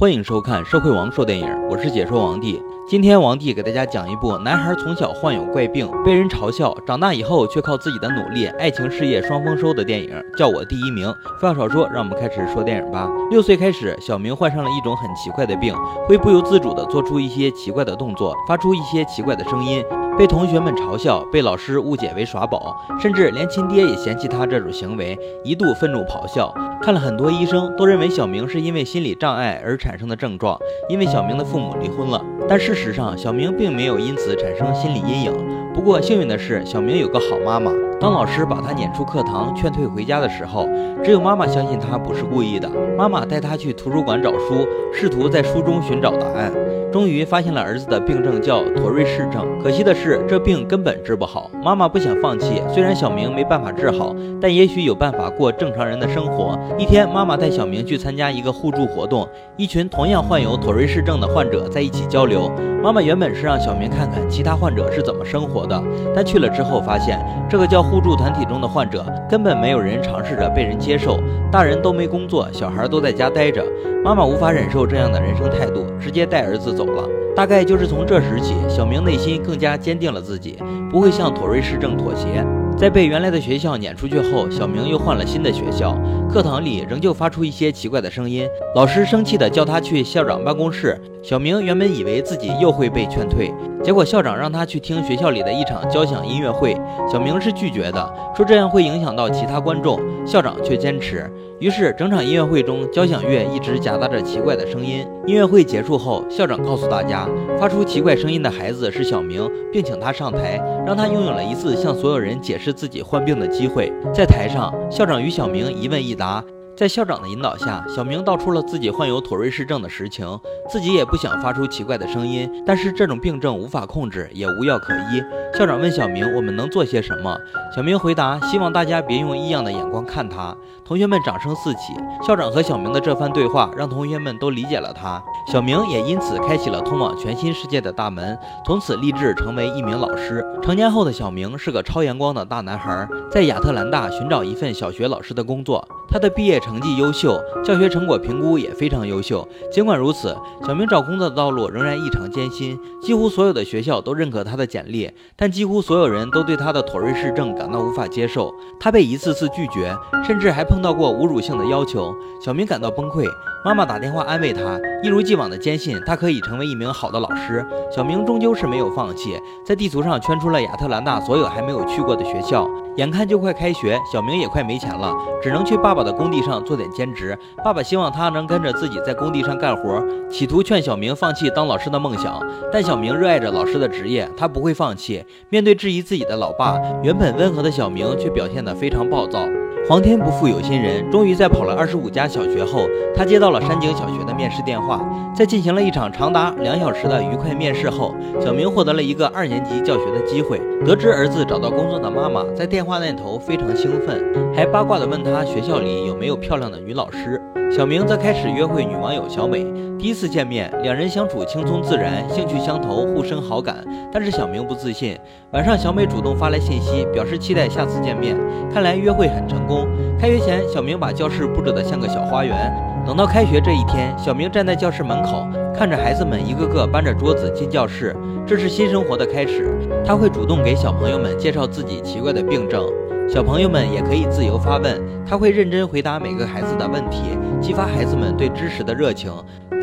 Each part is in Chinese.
欢迎收看《社会王说电影》，我是解说王帝。今天王帝给大家讲一部男孩从小患有怪病，被人嘲笑，长大以后却靠自己的努力，爱情事业双丰收的电影，叫我第一名。废话少说，让我们开始说电影吧。六岁开始，小明患上了一种很奇怪的病，会不由自主地做出一些奇怪的动作，发出一些奇怪的声音。被同学们嘲笑，被老师误解为耍宝，甚至连亲爹也嫌弃他这种行为，一度愤怒咆哮。看了很多医生，都认为小明是因为心理障碍而产生的症状，因为小明的父母离婚了。但事实上，小明并没有因此产生心理阴影。不过幸运的是，小明有个好妈妈。当老师把他撵出课堂，劝退回家的时候，只有妈妈相信他不是故意的。妈妈带他去图书馆找书，试图在书中寻找答案。终于发现了儿子的病症叫妥瑞氏症，可惜的是这病根本治不好。妈妈不想放弃，虽然小明没办法治好，但也许有办法过正常人的生活。一天，妈妈带小明去参加一个互助活动，一群同样患有妥瑞氏症的患者在一起交流。妈妈原本是让小明看看其他患者是怎么生活的，但去了之后发现，这个叫互助团体中的患者根本没有人尝试着被人接受，大人都没工作，小孩都在家待着。妈妈无法忍受这样的人生态度，直接带儿子走了。大概就是从这时起，小明内心更加坚定了自己不会向妥瑞氏症妥协。在被原来的学校撵出去后，小明又换了新的学校，课堂里仍旧发出一些奇怪的声音。老师生气地叫他去校长办公室。小明原本以为自己又会被劝退，结果校长让他去听学校里的一场交响音乐会，小明是拒绝的，说这样会影响到其他观众。校长却坚持。于是整场音乐会中，交响乐一直夹杂着奇怪的声音。音乐会结束后，校长告诉大家，发出奇怪声音的孩子是小明，并请他上台，让他拥有了一次向所有人解释自己患病的机会。在台上，校长与小明一问一答。在校长的引导下，小明道出了自己患有妥瑞氏症的实情，自己也不想发出奇怪的声音，但是这种病症无法控制，也无药可医。校长问小明：“我们能做些什么？”小明回答：“希望大家别用异样的眼光看他。”同学们掌声四起。校长和小明的这番对话让同学们都理解了他，小明也因此开启了通往全新世界的大门，从此立志成为一名老师。成年后的小明是个超阳光的大男孩，在亚特兰大寻找一份小学老师的工作。他的毕业成绩优秀，教学成果评估也非常优秀。尽管如此，小明找工作的道路仍然异常艰辛。几乎所有的学校都认可他的简历，但几乎所有人都对他的妥瑞氏症感到无法接受。他被一次次拒绝，甚至还碰到过侮辱性的要求。小明感到崩溃。妈妈打电话安慰他，一如既往的坚信他可以成为一名好的老师。小明终究是没有放弃，在地图上圈出了亚特兰大所有还没有去过的学校。眼看就快开学，小明也快没钱了，只能去爸爸的工地上做点兼职。爸爸希望他能跟着自己在工地上干活，企图劝小明放弃当老师的梦想。但小明热爱着老师的职业，他不会放弃。面对质疑自己的老爸，原本温和的小明却表现得非常暴躁。皇天不负有心人，终于在跑了二十五家小学后，他接到到了山景小学的面试电话。在进行了一场长达两小时的愉快面试后，小明获得了一个二年级教学的机会。得知儿子找到工作的妈妈在电话那头非常兴奋，还八卦地问他学校里有没有漂亮的女老师。小明则开始约会女网友小美。第一次见面，两人相处轻松自然，兴趣相投，互生好感。但是小明不自信。晚上，小美主动发来信息，表示期待下次见面。看来约会很成功。开学前，小明把教室布置得像个小花园。等到开学这一天，小明站在教室门口，看着孩子们一个个搬着桌子进教室，这是新生活的开始。他会主动给小朋友们介绍自己奇怪的病症。小朋友们也可以自由发问，他会认真回答每个孩子的问题，激发孩子们对知识的热情。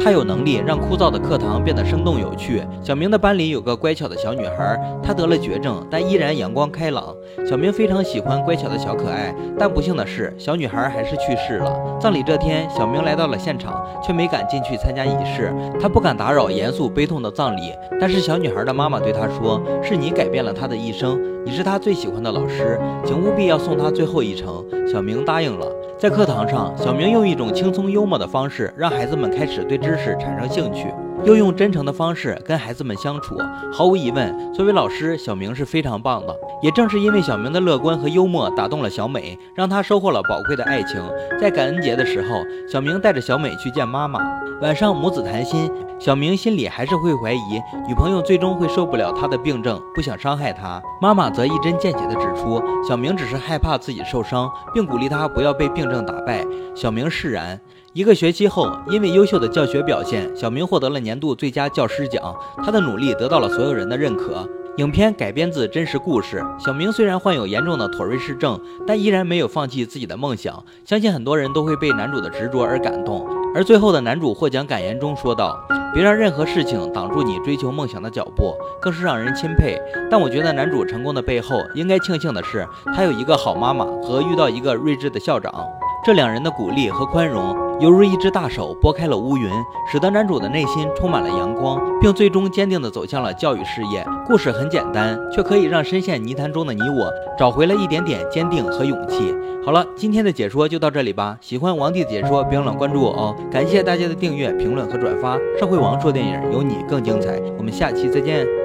他有能力让枯燥的课堂变得生动有趣。小明的班里有个乖巧的小女孩，她得了绝症，但依然阳光开朗。小明非常喜欢乖巧的小可爱，但不幸的是，小女孩还是去世了。葬礼这天，小明来到了现场，却没敢进去参加仪式。他不敢打扰严肃悲痛的葬礼，但是小女孩的妈妈对他说：“是你改变了她的一生，你是她最喜欢的老师，请务必要送她最后一程。”小明答应了。在课堂上，小明用一种轻松幽默的方式，让孩子们开始对知识产生兴趣。又用真诚的方式跟孩子们相处，毫无疑问，作为老师，小明是非常棒的。也正是因为小明的乐观和幽默打动了小美，让她收获了宝贵的爱情。在感恩节的时候，小明带着小美去见妈妈。晚上母子谈心，小明心里还是会怀疑女朋友最终会受不了他的病症，不想伤害他。妈妈则一针见血地指出，小明只是害怕自己受伤，并鼓励他不要被病症打败。小明释然。一个学期后，因为优秀的教学表现，小明获得了年度最佳教师奖。他的努力得到了所有人的认可。影片改编自真实故事。小明虽然患有严重的妥瑞氏症，但依然没有放弃自己的梦想。相信很多人都会被男主的执着而感动。而最后的男主获奖感言中说道：“别让任何事情挡住你追求梦想的脚步，更是让人钦佩。”但我觉得男主成功的背后，应该庆幸的是他有一个好妈妈和遇到一个睿智的校长。这两人的鼓励和宽容，犹如一只大手拨开了乌云，使得男主的内心充满了阳光，并最终坚定地走向了教育事业。故事很简单，却可以让深陷泥潭中的你我找回了一点点坚定和勇气。好了，今天的解说就到这里吧。喜欢王帝的解说，别忘了关注我哦！感谢大家的订阅、评论和转发。社会王说电影，有你更精彩。我们下期再见。